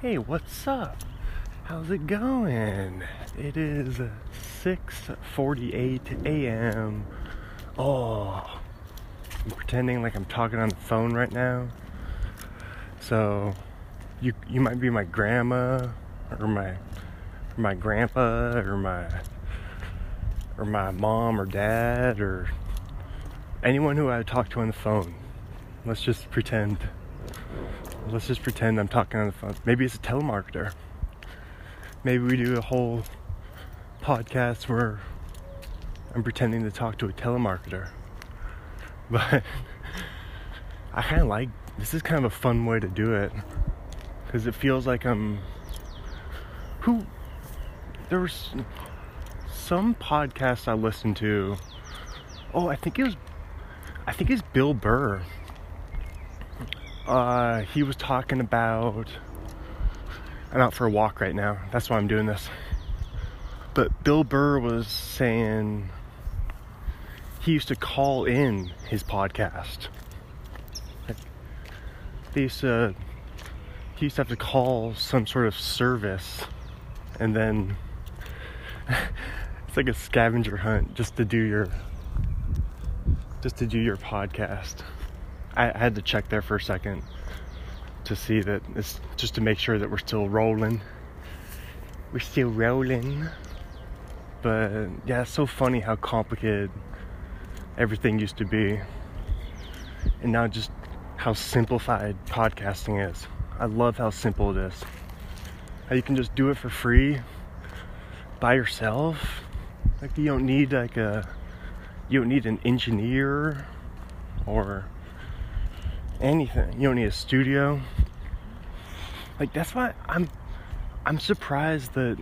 Hey, what's up? How's it going? It is 6:48 a.m. Oh, I'm pretending like I'm talking on the phone right now. So, you you might be my grandma or my or my grandpa or my or my mom or dad or anyone who I talk to on the phone. Let's just pretend. Let's just pretend I'm talking on the phone. Maybe it's a telemarketer. Maybe we do a whole podcast where I'm pretending to talk to a telemarketer. But I kind of like this is kind of a fun way to do it because it feels like I'm who there was some podcast I listened to. Oh, I think it was I think it's Bill Burr. Uh, he was talking about. I'm out for a walk right now. That's why I'm doing this. But Bill Burr was saying he used to call in his podcast. They used to. He used to have to call some sort of service, and then it's like a scavenger hunt just to do your just to do your podcast. I, had to check there for a second to see that it's just to make sure that we're still rolling. We're still rolling. But yeah, it's so funny how complicated everything used to be. And now just how simplified podcasting is. I love how simple it is. How you can just do it for free by yourself. Like you don't need like a you don't need an engineer or anything. You don't need a studio. Like that's why I'm I'm surprised that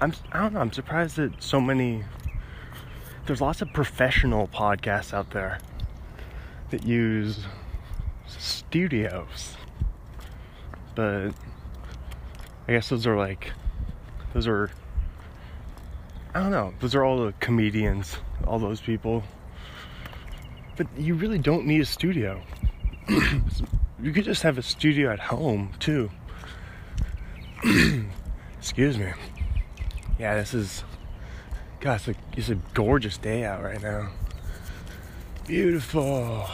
I'm I don't know, I'm surprised that so many there's lots of professional podcasts out there that use studios. But I guess those are like those are I don't know, those are all the comedians, all those people but you really don't need a studio. you could just have a studio at home too. Excuse me. Yeah, this is. God, it's a, it's a gorgeous day out right now. Beautiful.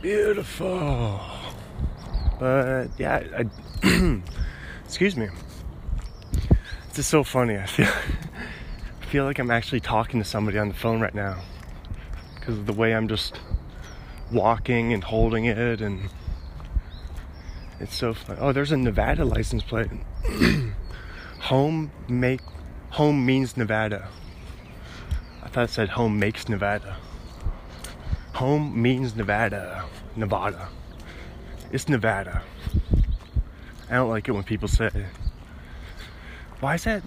Beautiful. But yeah, I, excuse me. It's just so funny. I feel I feel like I'm actually talking to somebody on the phone right now because of the way I'm just walking and holding it and it's so fun. Oh, there's a Nevada license plate. home make home means Nevada. I thought it said home makes Nevada. Home means Nevada. Nevada. It's Nevada. I don't like it when people say why is that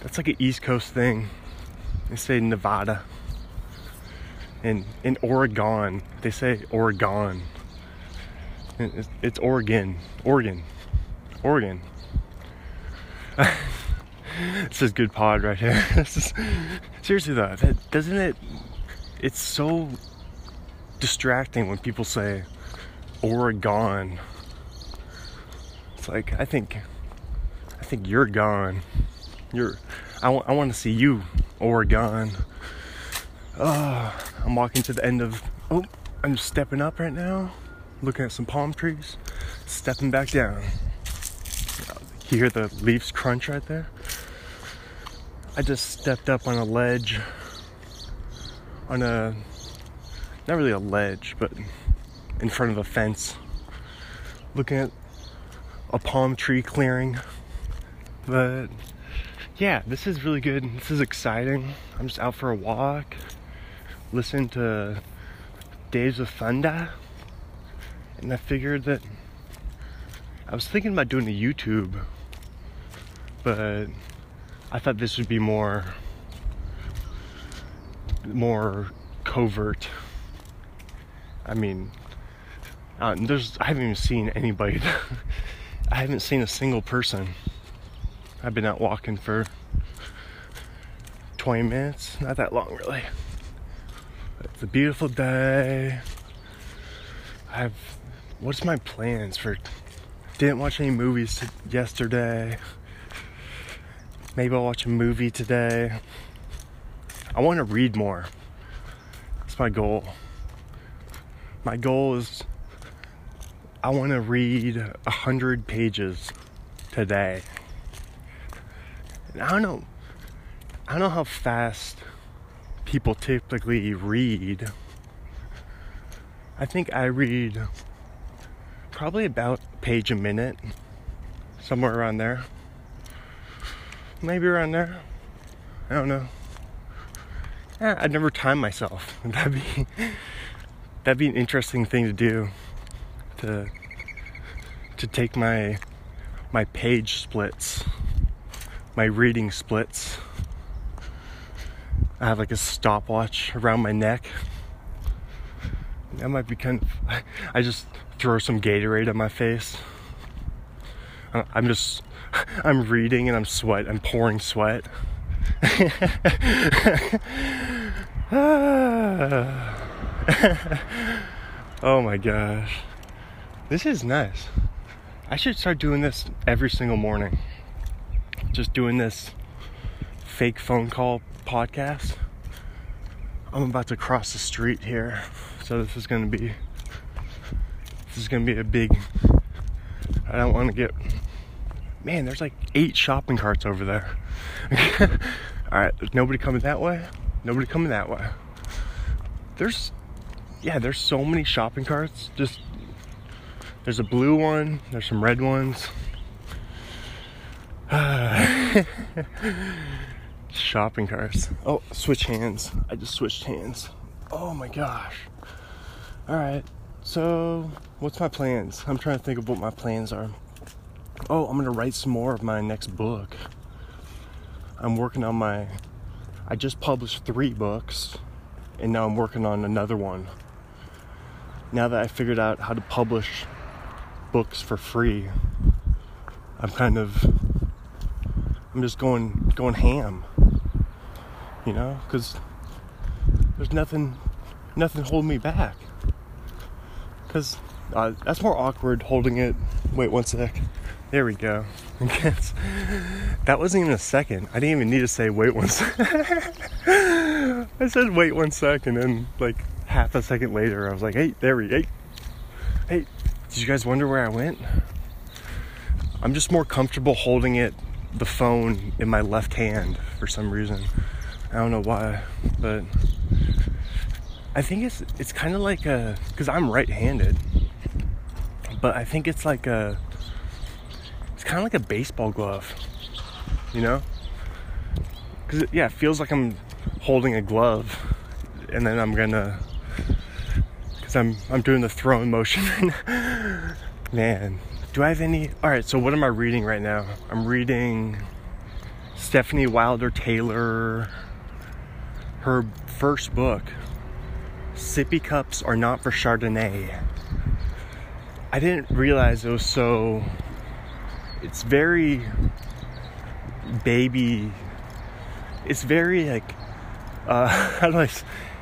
that's like an East Coast thing. They say Nevada in in Oregon. They say Oregon. It's, Oregon, Oregon, Oregon. this is good pod right here. seriously though, that, doesn't it? It's so distracting when people say Oregon. It's like I think, I think you're gone. You're. I, w- I want to see you, Oregon. Oh, I'm walking to the end of. Oh, I'm stepping up right now, looking at some palm trees, stepping back down. You hear the leaves crunch right there? I just stepped up on a ledge, on a. not really a ledge, but in front of a fence, looking at a palm tree clearing. But yeah, this is really good. This is exciting. I'm just out for a walk listen to Days of Thunder, and I figured that I was thinking about doing a YouTube, but I thought this would be more more covert. I mean, uh, there's I haven't even seen anybody. I haven't seen a single person. I've been out walking for 20 minutes, not that long really. It's a beautiful day. I have what's my plans for didn't watch any movies yesterday. Maybe I'll watch a movie today. I want to read more. That's my goal. My goal is I want to read a hundred pages today. And I don't know. I don't know how fast people typically read. I think I read probably about a page a minute, somewhere around there. Maybe around there. I don't know. I'd never time myself. That'd be that'd be an interesting thing to do. To to take my my page splits, my reading splits. I have like a stopwatch around my neck. That might be kind of. I just throw some Gatorade on my face. I'm just. I'm reading and I'm sweat. I'm pouring sweat. oh my gosh. This is nice. I should start doing this every single morning. Just doing this fake phone call podcast. I'm about to cross the street here. So this is to be this is to be a big I don't want to get Man, there's like 8 shopping carts over there. All right, there's nobody coming that way. Nobody coming that way. There's yeah, there's so many shopping carts. Just there's a blue one, there's some red ones. shopping carts. Oh, switch hands. I just switched hands. Oh my gosh. All right. So, what's my plans? I'm trying to think of what my plans are. Oh, I'm going to write some more of my next book. I'm working on my I just published 3 books and now I'm working on another one. Now that I figured out how to publish books for free, I'm kind of I'm just going going ham. You know, cuz there's nothing nothing holding me back. Cuz uh, that's more awkward holding it. Wait one sec. There we go. that wasn't even a second. I didn't even need to say wait one second. I said wait one second and like half a second later I was like, hey, there we go. hey. Hey, did you guys wonder where I went? I'm just more comfortable holding it the phone in my left hand for some reason. I don't know why, but I think it's it's kind of like a cuz I'm right-handed. But I think it's like a it's kind of like a baseball glove, you know? Because, yeah, it feels like I'm holding a glove and then I'm gonna, because I'm, I'm doing the throwing motion. Man, do I have any? All right, so what am I reading right now? I'm reading Stefanie Wilder Taylor, her first book, Sippy Cups Are Not for Chardonnay. I didn't realize it was so it's very baby it's very like uh how do I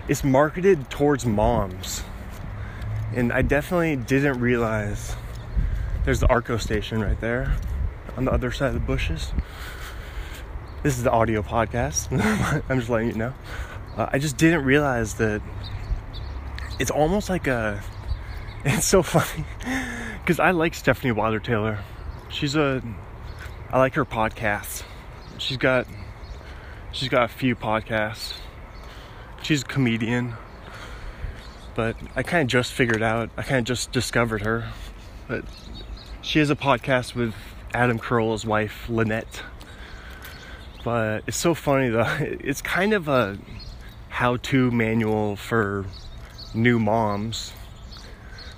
it's marketed towards moms. And I definitely didn't realize there's the Arco station right there on the other side of the bushes. This is the audio podcast. I'm just letting you know uh, I just didn't realize that it's almost like a it's so funny because I like Stefanie Wilder Taylor she's a I like her podcasts. She's got she's got a few podcasts. She's a comedian. But I kind of just figured out, I kind of just discovered her. But she has a podcast with Adam Carolla's wife, Lynette. But it's so funny though. It's kind of a how-to manual for new moms.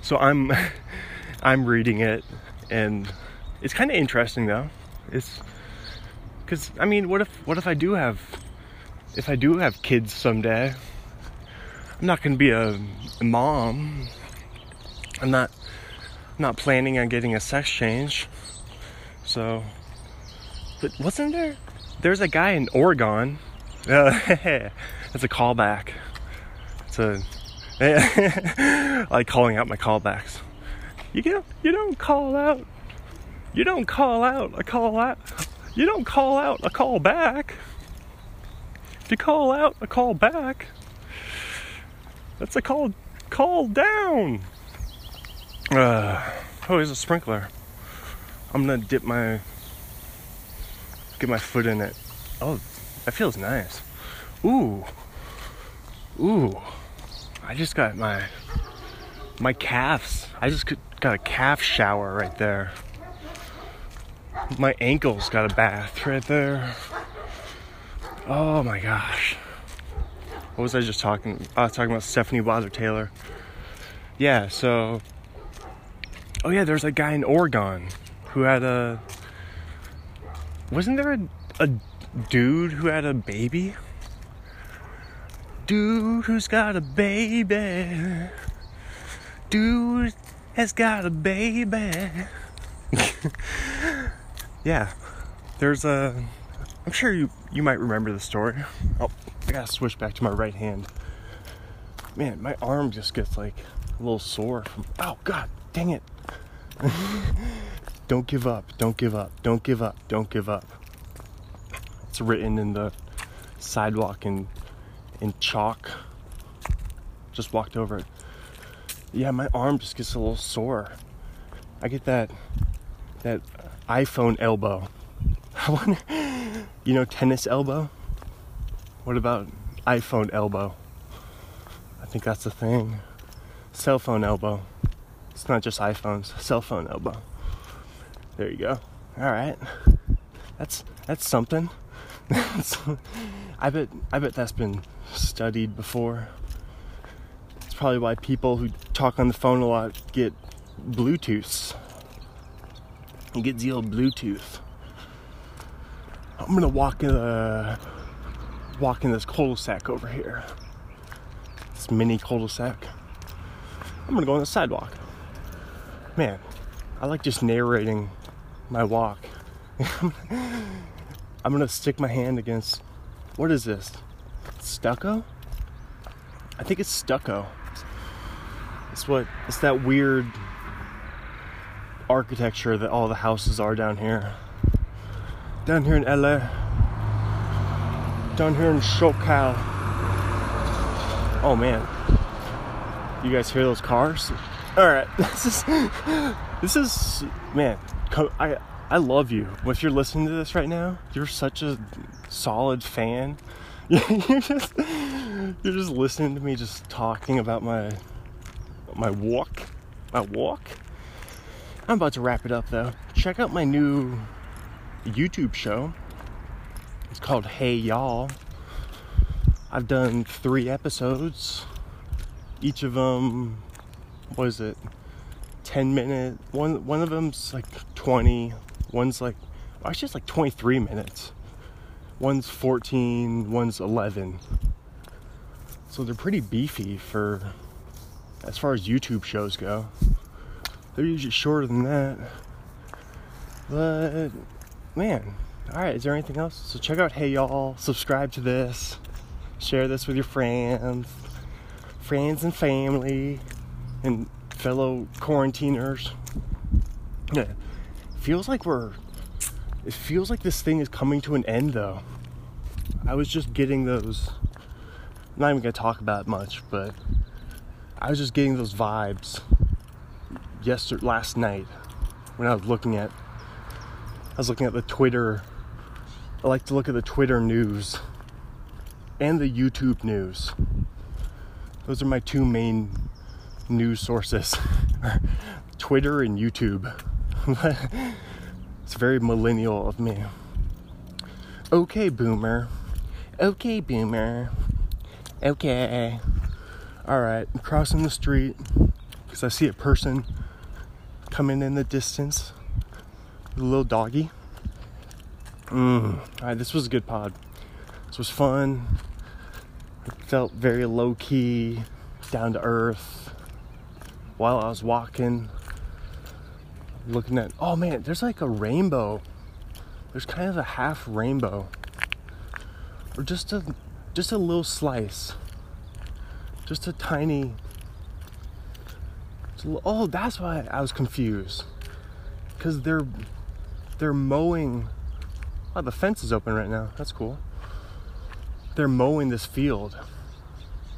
So I'm I'm reading it and it's kind of interesting though. It's because I mean, what if what if I do have if I do have kids someday? I'm not going to be a, mom. I'm not not planning on getting a sex change. So, but wasn't there? There's a guy in Oregon. Uh, that's a callback. It's a like calling out my callbacks. You don't you don't call out You don't call out a call out. You don't call out a call back. If you call out a call back, that's a call call down. Uh, oh, here's a sprinkler. I'm gonna dip my get my foot in it. Oh, that feels nice. Ooh, ooh. I just got my my calves. I just got a calf shower right there. My ankles got a bath right there. Oh my gosh. What was I just talking? I was talking about Stefanie Wilder Taylor. Yeah, so. Oh yeah, there's a guy in Oregon who had a. Wasn't there a, a dude who had a baby? Dude who's got a baby. Dude has got a baby. yeah, there's a. I'm sure you you might remember the story. Oh, I gotta switch back to my right hand. Man, my arm just gets like a little sore from. Oh God, dang it! don't give up! Don't give up! Don't give up! Don't give up! It's written in the sidewalk in in chalk. Just walked over it. Yeah, my arm just gets a little sore. I get that that iPhone elbow. I wonder, you know, tennis elbow. What about iPhone elbow? I think that's the thing. Cell phone elbow. It's not just iPhones. Cell phone elbow. There you go. All right. That's that's something. I bet I bet that's been studied before. It's probably why people who talk on the phone a lot get Bluetooth. You get old Bluetooth. I'm gonna walk in the walk in this cul-de-sac over here. This mini cul-de-sac. I'm gonna go on the sidewalk. Man, I like just narrating my walk. I'm gonna stick my hand against what is this? Stucco? I think it's stucco. It's what it's that weird architecture that all the houses are down here. Down here in LA. Down here in SoCal. Oh man. You guys hear those cars? Alright, this is this is man, I I love you. If you're listening to this right now, you're such a solid fan. you're just you're just listening to me just talking about my my walk. My walk. I'm about to wrap it up though. Check out my new YouTube show. It's called Hey Y'all. I've done three episodes. Each of them, was it? 10 minute. One one of them's like 20, One's like, actually, it's like 23 minutes. One's 14, one's 11. So they're pretty beefy for as far as YouTube shows go. They're usually shorter than that. But man, alright, is there anything else? So check out Hey Y'all, subscribe to this, share this with your friends, friends and family, and fellow quarantiners. Yeah feels like we're it feels like this thing is coming to an end though. I was just getting those I'm not even gonna talk about much but i was just getting those vibes yesterday last night when i was looking at i was looking at the twitter i like to look at the twitter news and the youtube news. Those are my two main news sources twitter and youtube it's very millennial of me. Okay, boomer. Okay, boomer. Okay. Alright, I'm crossing the street because I see a person coming in the distance. A little doggy. Mm. Alright, this was a good pod. This was fun. It felt very low key, down to earth. While I was walking, looking at oh man there's like a rainbow there's kind of a half rainbow or just a just a little slice just a tiny oh that's why i was confused because they're they're mowing. Oh, the fence is open right now. That's cool. They're mowing this field.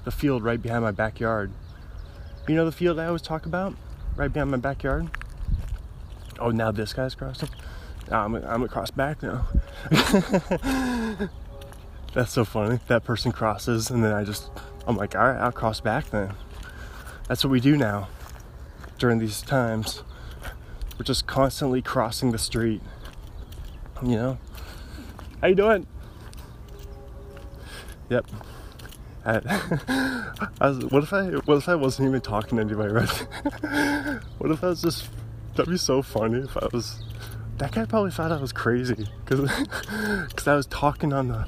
The field right behind my backyard. You know the field I always talk about? Right behind my backyard? Oh, now this guy's crossing? I'm, I'm gonna cross back now. That's so funny. That person crosses, and then I just, I'm like, all right, I'll cross back then. That's what we do now during these times. We're just constantly crossing the street. You know? How you doing? Yep. I, I was, what if I what if I wasn't even talking to anybody right? what if I was just that'd be so funny if I was that guy probably thought I was crazy. Because because I was talking on the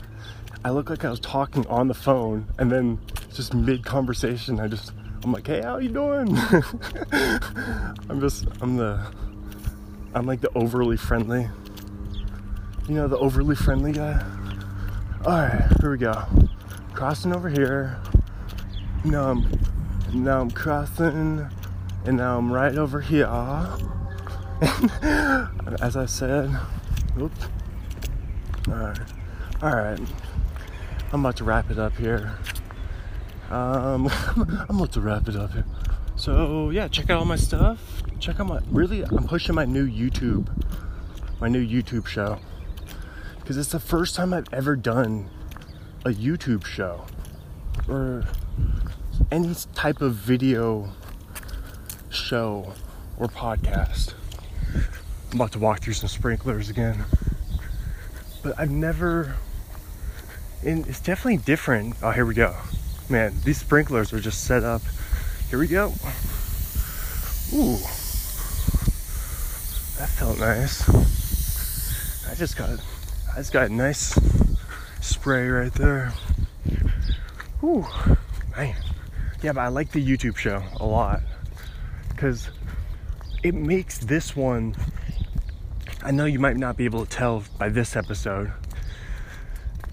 I looked like I was talking on the phone and then just mid conversation I just I'm like hey how you doing? I'm just I'm the I'm like the overly friendly you know the overly friendly guy. All right here we go. Crossing over here. Now I'm now I'm crossing and now I'm right over here as I said, oops. All right, all right. I'm about to wrap it up here. Um, I'm about to wrap it up here. So yeah, check out all my stuff. Check out my really. I'm pushing my new YouTube, my new YouTube show, because it's the first time I've ever done a YouTube show or any type of video show or podcast. I'm about to walk through some sprinklers again. But I've never, and it's definitely different. Oh, here we go. Man, these sprinklers are just set up. Here we go. Ooh, that felt nice. I just got, I just got a nice spray right there. Ooh, man. Yeah, but I like the YouTube show a lot because it makes this one I know you might not be able to tell by this episode.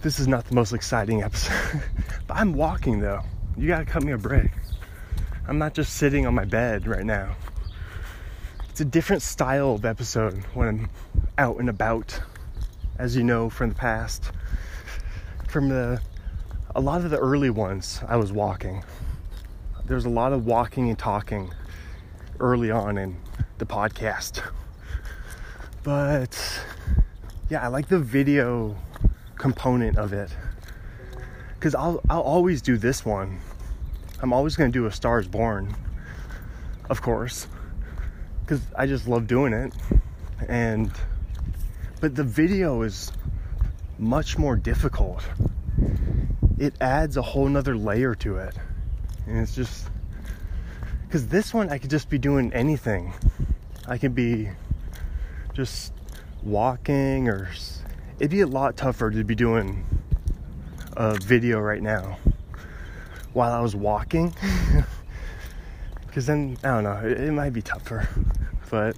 This is not the most exciting episode. but I'm walking though. You gotta cut me a break. I'm not just sitting on my bed right now. It's a different style of episode when I'm out and about, as you know from the past. From the a lot of the early ones, I was walking. There's a lot of walking and talking early on in the podcast. But yeah, I like the video component of it. Cause I'll I'll always do this one. I'm always gonna do a Stars Born, of course. Cause I just love doing it. And but the video is much more difficult. It adds a whole nother layer to it. And it's just because this one I could just be doing anything. I could be just walking or it'd be a lot tougher to be doing a video right now while I was walking. Because then I don't know it, it, might be tougher but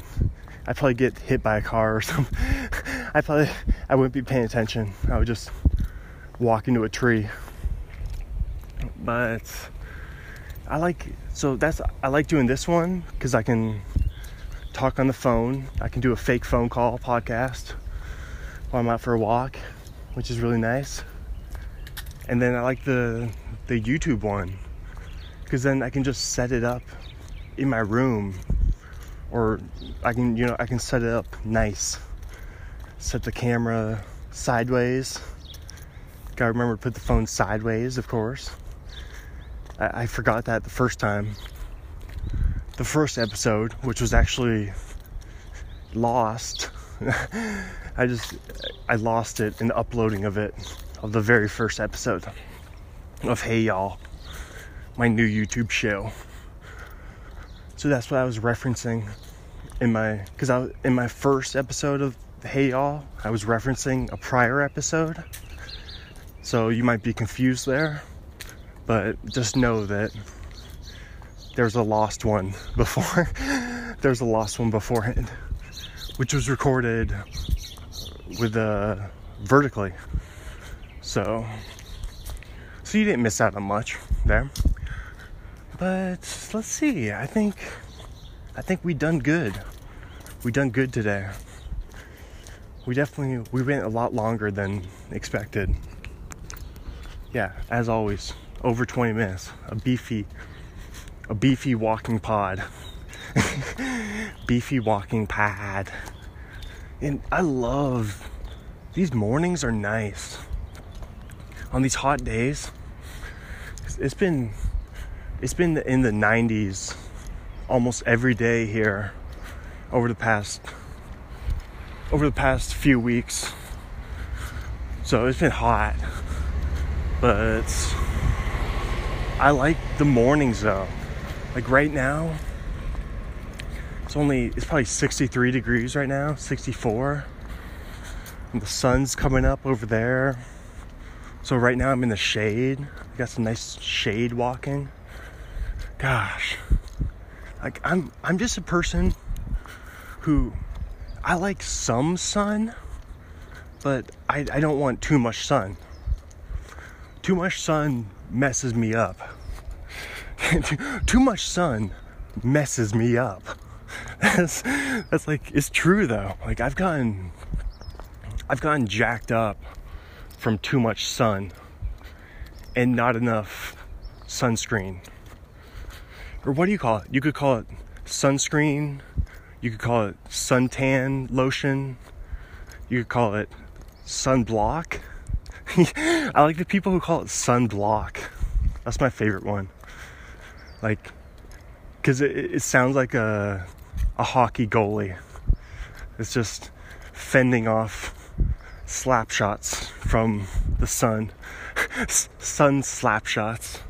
I'd probably get hit by a car or something I probably I wouldn't be paying attention. I would just walk into a tree. But I like so that's I like doing this one because I can talk on the phone. I can do a fake phone call podcast while I'm out for a walk, which is really nice. And then I like the the YouTube one because then I can just set it up in my room or I can you know I can set it up nice. Set the camera sideways. Gotta remember to put the phone sideways, of course. I, I forgot that the first time the first episode, which was actually lost. I just I lost it in the uploading of it of the very first episode of Hey Y'all, my new YouTube show. So that's what I was referencing in my because I in my first episode of Hey Y'all, I was referencing a prior episode. So you might be confused there, but just know that there's a lost one before. there's a lost one beforehand, which was recorded with uh, vertically. So, so you didn't miss out on much there. But let's see. I think I think we done good. We done good today. we definitely we went a lot longer than expected. Yeah, as always, over 20 minutes. A beefy a beefy walking pod. beefy walking pad. And I love these mornings are nice. On these hot days, it's been it's been in the 90s almost every day here over the past over the past few weeks. So it's been hot. But I like the mornings though. Like right now, it's only it's probably 63 degrees right now, 64. And the sun's coming up over there. So right now I'm in the shade. I got some nice shade walking. Gosh. Like I'm I'm just a person who I like some sun, but I, I don't want too much sun. Too much sun messes me up. too much sun messes me up. That's that's like it's true though. Like I've gotten I've gotten jacked up from too much sun and not enough sunscreen. Or what do you call it? You could call it sunscreen, you could call it suntan lotion, you could call it sunblock. I like the people who call it sunblock. That's my favorite one. Like, because it, it sounds like a, a hockey goalie. It's just fending off slap shots from the sun. sun slap shots.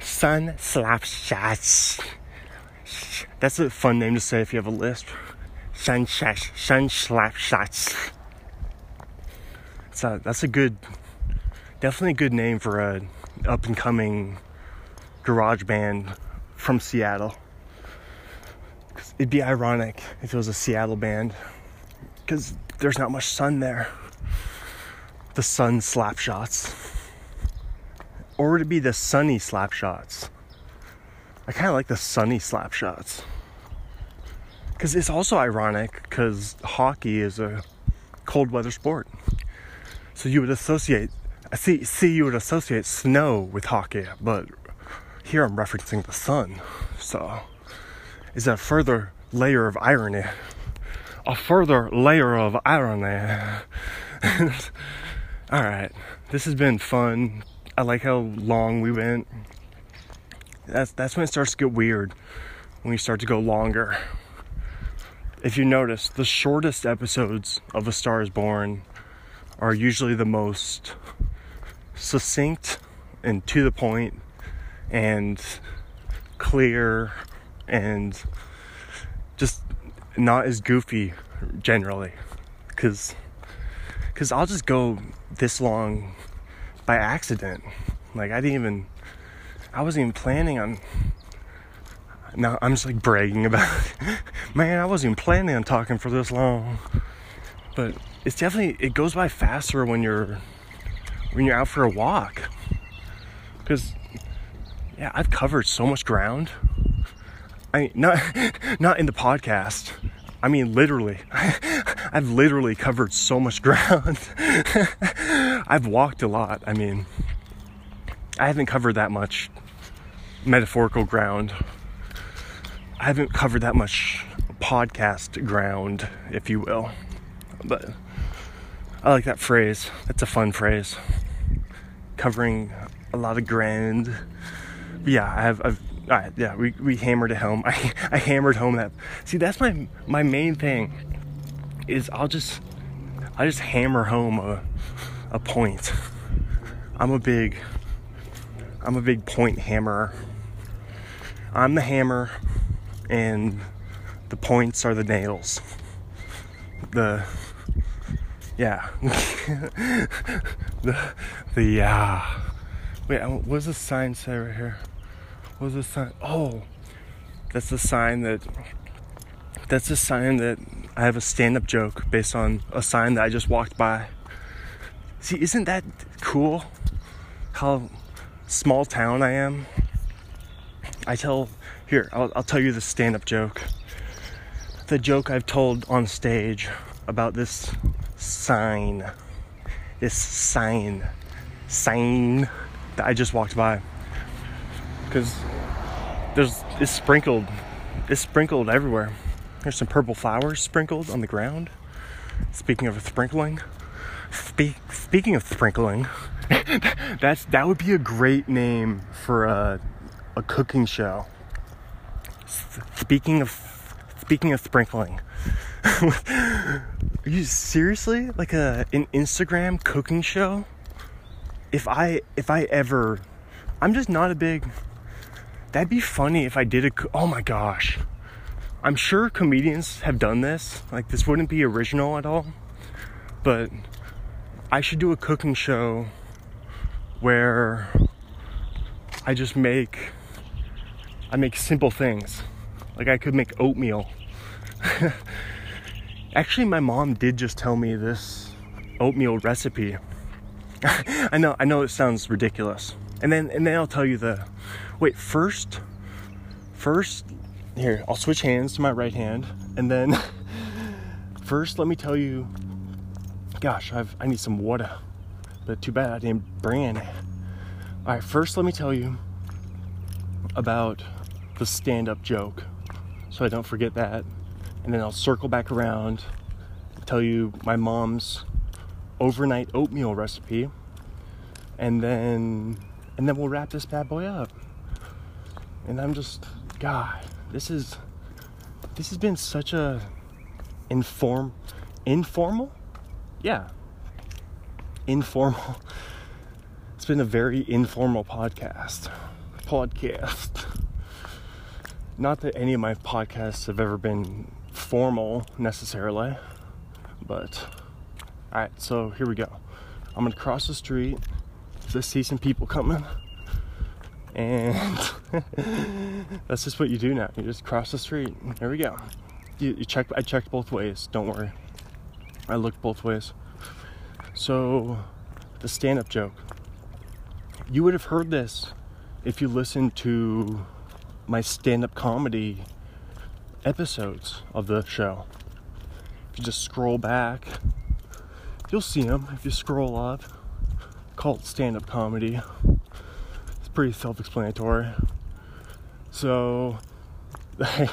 Sun slap shots. That's a fun name to say if you have a lisp. Sun, sh- sun slap shots. So that's a good, definitely a good name for a up and coming garage band from Seattle. It'd be ironic if it was a Seattle band because there's not much sun there. The sun slap shots. Or would it be the sunny slap shots? I kind of like the sunny slap shots. Because it's also ironic because hockey is a cold weather sport. So you would associate, I see, see, you would associate snow with hockey, but here I'm referencing the sun. So is that a further layer of irony. A further layer of irony. All right, this has been fun. I like how long we went. That's that's when it starts to get weird. When we start to go longer. If you notice, the shortest episodes of A Star Is Born are usually the most succinct and to the point and clear and just not as goofy generally because because I'll just go this long by accident. Like I didn't even, I wasn't even planning on. Now I'm just like bragging about, it. man, I wasn't even planning on talking for this long. But it's definitely it goes by faster when you're when you're out for a walk. Because yeah, I've covered so much ground. I mean, not not in the podcast. I mean, literally, I've literally covered so much ground. I've walked a lot. I mean, I haven't covered that much metaphorical ground. I haven't covered that much podcast ground, if you will. But I like that phrase. That's a fun phrase. Covering a lot of ground. But yeah, I have, I've all right, yeah, we, we hammered it home. I, I hammered home that. See, that's my my main thing. Is I'll just I just hammer home a a point. I'm a big I'm a big point hammerer. I'm the hammer, and the points are the nails. The yeah, the the uh, wait, what does the sign say right here? What was the sign? Oh, that's the sign that. That's a sign that I have a stand-up joke based on a sign that I just walked by. See, isn't that cool? How small town I am. I tell here. I'll, I'll tell you the stand-up joke. The joke I've told on stage about this sign, this sign, sign that I just walked by. Because there's it's sprinkled, it's sprinkled everywhere. There's some purple flowers sprinkled on the ground. Speaking of sprinkling, spe- speaking of sprinkling, that's that would be a great name for a, a cooking show. Speaking of speaking of sprinkling, are you seriously like a an Instagram cooking show? If I if I ever, I'm just not a big. That'd be funny if I did a. Oh my gosh, I'm sure comedians have done this. Like this wouldn't be original at all, but I should do a cooking show where I just make I make simple things. Like I could make oatmeal. Actually, my mom did just tell me this oatmeal recipe. I know, I know it sounds ridiculous. And then and then I'll tell you the wait, first first here, I'll switch hands to my right hand and then first let me tell you gosh, I've I need some water. But too bad I didn't bring any. Alright, first let me tell you about the stand-up joke. So I don't forget that. And then I'll circle back around tell you my mom's overnight oatmeal recipe. And then and then we'll wrap this bad boy up. And I'm just God, this is this has been such a inform informal? Yeah. Informal. It's been a very informal podcast. Podcast. Not that any of my podcasts have ever been formal necessarily, but all right, so here we go. I'm gonna cross the street to see some people coming, and that's just what you do now. You just cross the street. Here we go. You, you check. I checked both ways. Don't worry. I looked both ways. So, the stand-up joke. You would have heard this if you listened to my stand-up comedy episodes of the show. If you just scroll back, you'll see them if you scroll up. cult stand up comedy. It's pretty self explanatory. So, I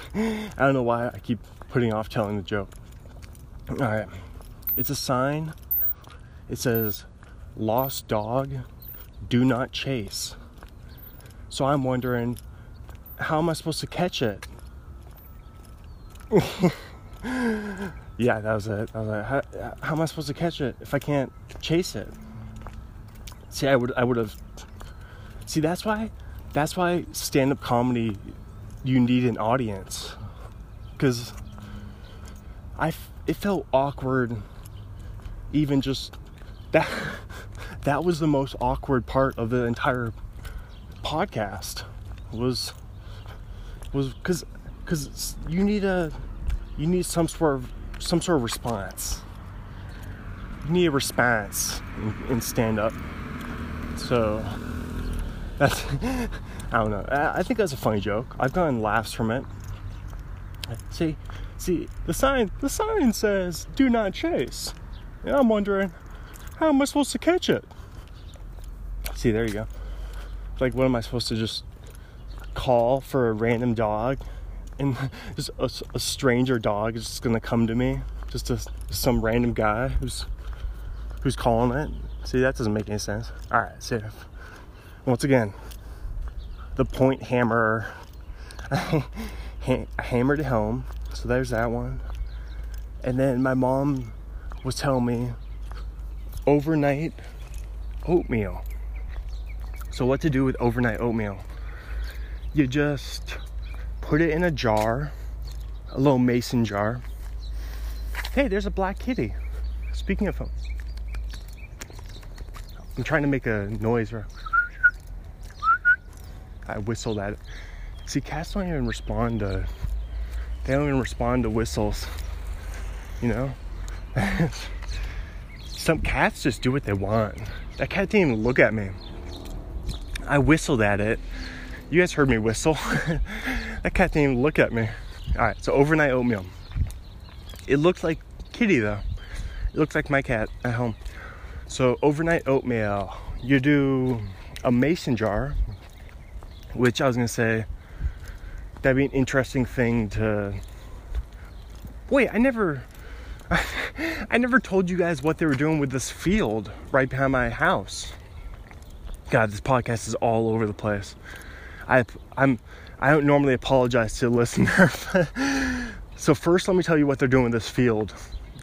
don't know why I keep putting off telling the joke. Alright, it's a sign. It says, Lost dog, do not chase. So I'm wondering, how am I supposed to catch it? yeah, that was it. I was like, how, how, am I supposed to catch it if I can't chase it? See, I would, I would have. See, that's why, that's why stand-up comedy, you need an audience, because I, it felt awkward, even just that. That was the most awkward part of the entire podcast. Was was because because you need a you need some sort of some sort of response. You need a response in, in stand up. So that's I don't know. I, I think that's a funny joke. I've gotten laughs from it. See, see the sign. The sign says "Do not chase." And I'm wondering, how am I supposed to catch it? See, there you go. Like, what am I supposed to just call for a random dog and just a, a stranger dog is just gonna come to me, just a, some random guy who's who's calling it. See, that doesn't make any sense. All right, see. Once again, the point hammer. Hammered it home, so there's that one. And then my mom was telling me overnight oatmeal. So, what to do with overnight oatmeal? You just put it in a jar, a little mason jar. Hey, there's a black kitty. Speaking of, I'm trying to make a noise. I whistled at it. See, cats don't even respond to. They don't even respond to whistles. You know. Some cats just do what they want. That cat didn't even look at me. I whistled at it. You guys heard me whistle. That cat didn't even look at me. All right, so overnight oatmeal. It looks like kitty though. It looks like my cat at home. So overnight oatmeal. You do a mason jar, which I was gonna say that'd be an interesting thing to. Wait, I never. I never told you guys what they were doing with this field right behind my house. God, this podcast is all over the place. I, I'm, I don't normally apologize to the listener. so first, let me tell you what they're doing with this field.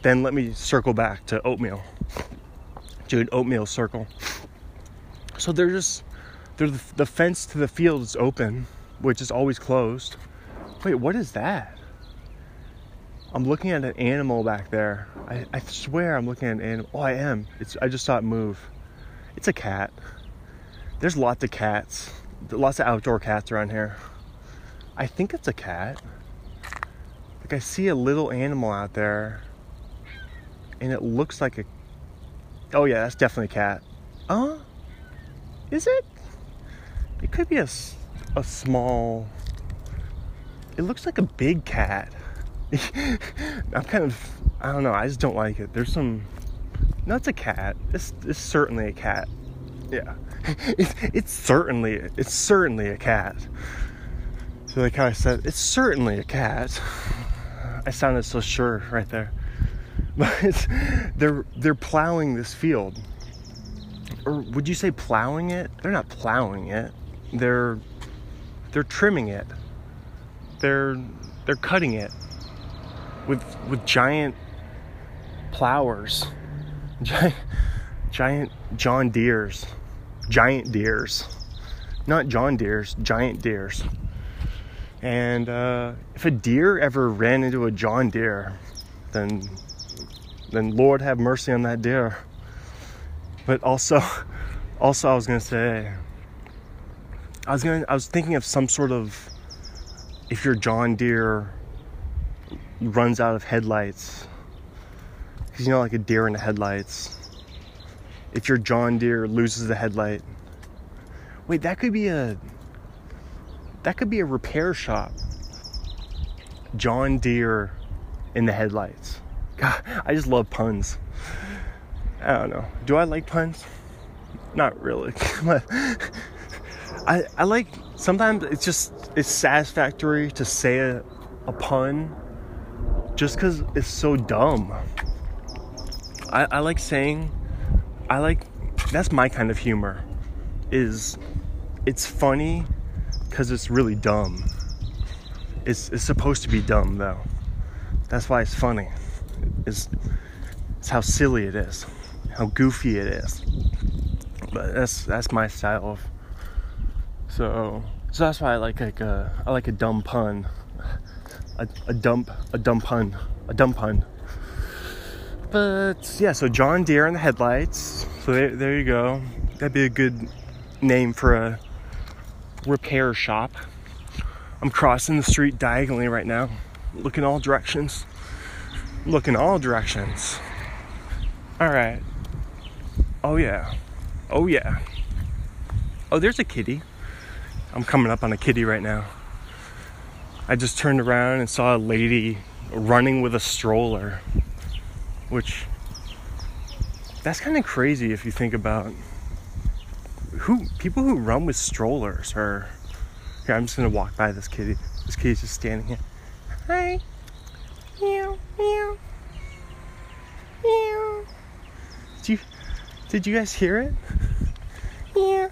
Then let me circle back to oatmeal. Dude, oatmeal circle. So they're just, they're the, the fence to the field is open, which is always closed. Wait, what is that? I'm looking at an animal back there. I, I swear I'm looking at an animal. Oh, I am. It's I just saw it move. It's a cat. There's lots of cats. Lots of outdoor cats around here. I think it's a cat. Like I see a little animal out there. And it looks like a Oh yeah, that's definitely a cat. Uh? Is it? It could be a, a small It looks like a big cat. I'm kind of, I don't know, I just don't like it. There's some, no, it's a cat. It's, it's certainly a cat. Yeah. It's, it's certainly, it's certainly a cat. So they kind of said, it's certainly a cat. I sounded so sure right there. But they're, they're plowing this field. Or would you say plowing it? They're not plowing it. They're, they're trimming it. They're, they're cutting it with with giant plowers, giant, giant John Deeres, giant deers, not John Deeres, giant deers. And uh, if a deer ever ran into a John Deere, then then Lord have mercy on that deer. But also, also I was gonna say, I was gonna, I was thinking of some sort of, if your John Deere runs out of headlights. Because you know, like a deer in the headlights. If your John Deere loses the headlight, wait, that could be a that could be a repair shop. John Deere in the headlights. God, I just love puns. I don't know. Do I like puns? Not really. but I I like sometimes it's just it's satisfactory to say a, a pun just because it's so dumb. I, I like saying, I like, that's my kind of humor, is it's funny because it's really dumb. It's, it's supposed to be dumb though. That's why it's funny. It's, it's how silly it is, how goofy it is. But that's that's my style of. So so that's why I like like a I like a dumb pun a, a dump, a dump pun, a dumb pun. But yeah, so John Deere in the headlights. So there, there you go. That'd be a good name for a repair shop. I'm crossing the street diagonally right now, looking all directions. Looking all directions. All right. Oh yeah. Oh yeah. Oh, there's a kitty. I'm coming up on a kitty right now. I just turned around and saw a lady running with a stroller, which that's kind of crazy if you think about who people who run with strollers are. Here, I'm just gonna walk by this kitty. This kitty's just standing here. Hi. Meow, meow, meow. Did you did you guys hear it? Yeah.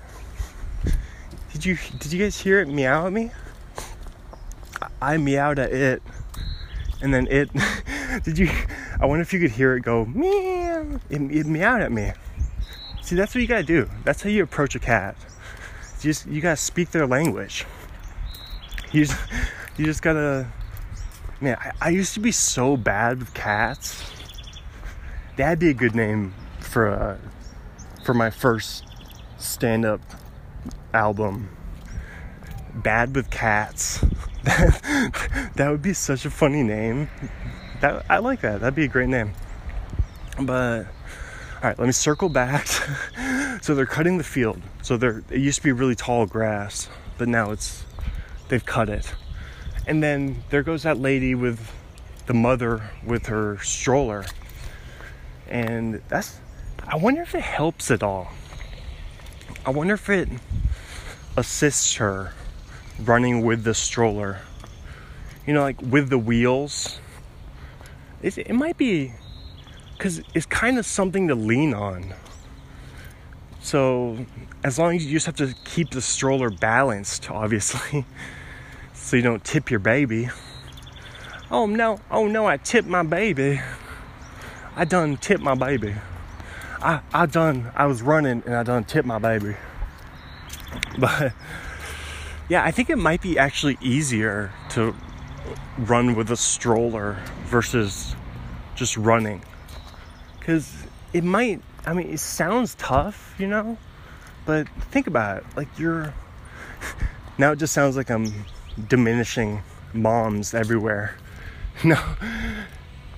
Did you did you guys hear it meow at me? I meowed at it, and then it. did you? I wonder if you could hear it go meow. It, it meowed at me. See, that's what you gotta do. That's how you approach a cat. You just you gotta speak their language. You just you just gotta. Man, I, I used to be so bad with cats. That'd be a good name for uh, for my first stand-up album. Bad with cats. That, that would be such a funny name. That I like that. That'd be a great name. But all right, let me circle back. so they're cutting the field. So there it used to be really tall grass, but now it's they've cut it. And then there goes that lady with the mother with her stroller. And that's, I wonder if it helps at all. I wonder if it assists her running with the stroller. You know, like with the wheels. It, it might be because it's kind of something to lean on. So, as long as you just have to keep the stroller balanced, obviously, so you don't tip your baby. Oh no, oh no, I tipped my baby. I done tipped my baby. I, I done, I was running and I done tipped my baby. But yeah, I think it might be actually easier to run with a stroller versus just running. Because it might, I mean, it sounds tough, you know? But think about it. Like, you're. now it just sounds like I'm diminishing moms everywhere. No.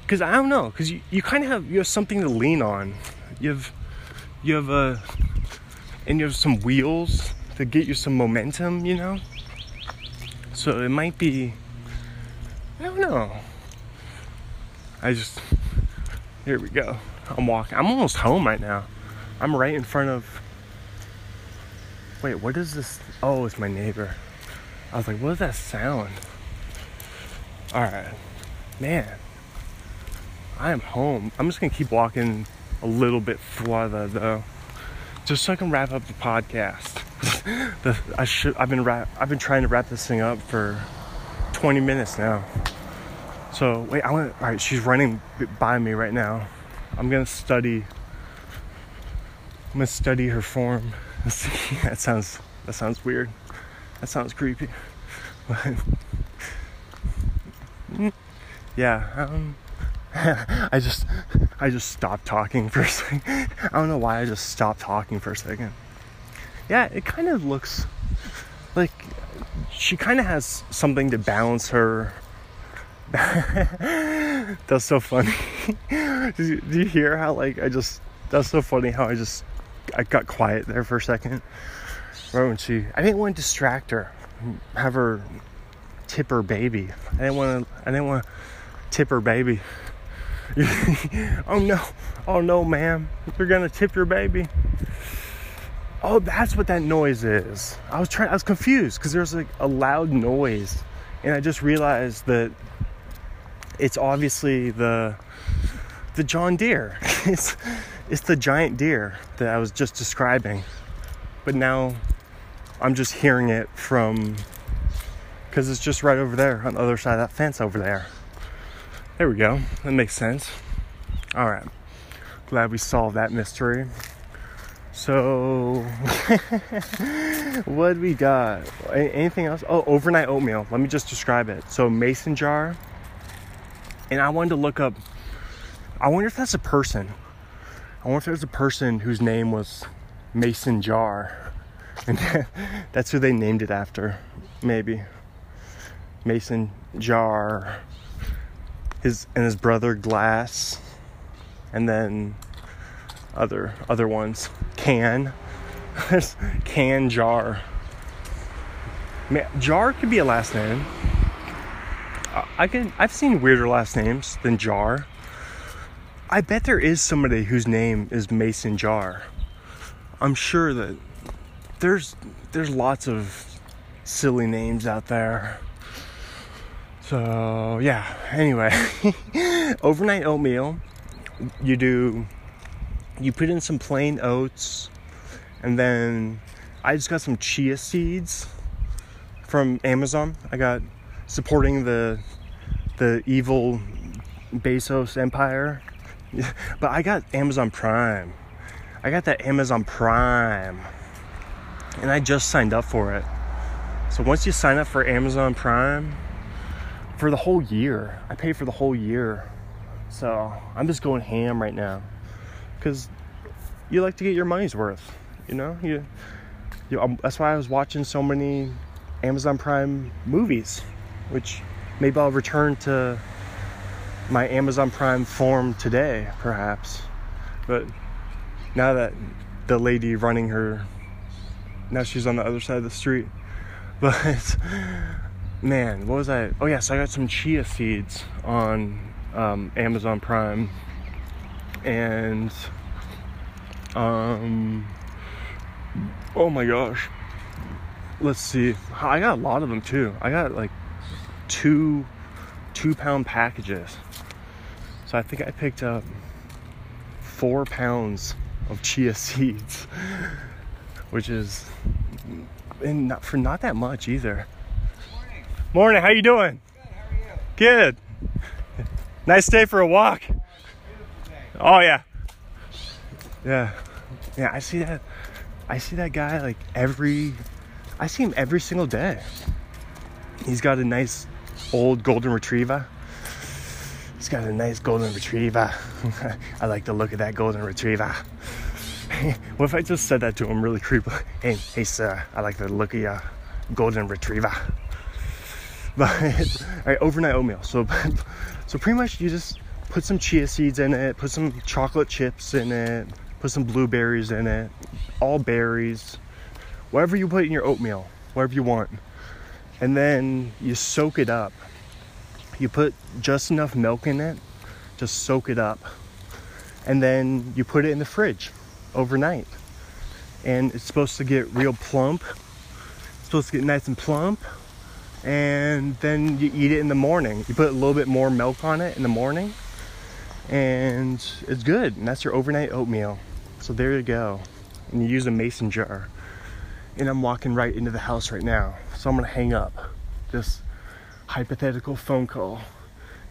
Because I don't know. Because you, you kind of have, you have something to lean on. You have, you have a, and you have some wheels to get you some momentum, you know? So it might be, I don't know. I just, here we go. I'm walking. I'm almost home right now. I'm right in front of. Wait, what is this? Oh, it's my neighbor. I was like, what is that sound? Alright. Man. I am home. I'm just gonna keep walking a little bit further though. Just so I can wrap up the podcast. the, I should I've been I've been trying to wrap this thing up for 20 minutes now. So wait, I want. All right, she's running by me right now. I'm gonna study. I'm gonna study her form. that sounds. That sounds weird. That sounds creepy. yeah. Um, I just. I just stopped talking for a second. I don't know why I just stopped talking for a second. Yeah, it kind of looks like she kind of has something to balance her that's so funny. do, you, hear how like I just that's so funny how I just I got quiet there for a second. Right when she I didn't want to distract her, have her tip her baby. I didn't want to I didn't want to tip her baby. oh no, oh no, ma'am, you're gonna tip your baby. Oh, that's what that noise is. I was trying. I was confused because there's like a loud noise, and I just realized that it's obviously the the John Deere. it's it's the giant deer that I was just describing. But now I'm just hearing it from because it's just right over there on the other side of that fence over there. There we go. That makes sense. All right. Glad we solved that mystery. So, what we got? Anything else? Oh, overnight oatmeal. Let me just describe it. So, mason jar, and I wanted to look up. I wonder if that's a person. I wonder if there's a person whose name was Mason Jar, and that's who they named it after. Maybe Mason Jar. His and his brother Glass, and then other other ones. Can. can Jar. Man, Jar could be a last name. I can I've seen weirder last names than Jar. I bet there is somebody whose name is Mason Jar. I'm sure that there's there's lots of silly names out there. So yeah, anyway, overnight oatmeal, you do you put in some plain oats and then I just got some chia seeds from Amazon. I got supporting the the evil Bezos empire. but I got Amazon Prime. I got that Amazon Prime. And I just signed up for it. So once you sign up for Amazon Prime for the whole year, I pay for the whole year. So I'm just going ham right now. Cuz you like to get your money's worth, you know? You, you um, that's why I was watching so many Amazon Prime movies which maybe I'll return to my Amazon Prime form today, perhaps. But now that the lady running her, now she's on the other side of the street. But man, what was I? Oh, yes, I got some chia seeds on um, Amazon Prime. and um oh my gosh let's see i got a lot of them too i got like two two pound packages. So i think i picked up four pounds of chia seeds which is and not for not that much either. Morning. Morning. How you doing? Good. You good. Nice day for a walk. Oh yeah. Yeah. Yeah i see that i see that guy like every i see him every single day. He's got a nice old golden retriever. He's got a nice golden retriever. I like the look of that golden retriever. What if i just said that to him really creepy? Hey hey sir i like the look of your golden retriever. But all right overnight oatmeal. So so pretty much you just put some chia seeds in it put some chocolate chips in it put some blueberries in it, all berries, whatever you put in your oatmeal, whatever you want. And then you soak it up. You put just enough milk in it, to soak it up. And then you put it in the fridge overnight. And it's supposed to get real plump. It's supposed to get nice and plump. And then you eat it in the morning. You put a little bit more milk on it in the morning. And it's good. And that's your overnight oatmeal. So there you go. And you use a mason jar. And I'm walking right into the house right now. So I'm gonna hang up this hypothetical phone call.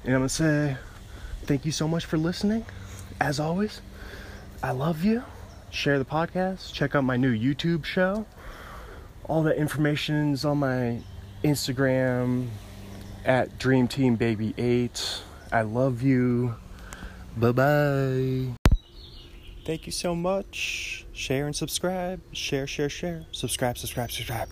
And I'm gonna say, thank you so much for listening. As always, I love you. Share the podcast. Check out my new YouTube show. All the information is on my Instagram at Dream Team Baby 8. I love you. Bye bye. Thank you so much. Share and subscribe. Share, share, share. Subscribe, subscribe, subscribe.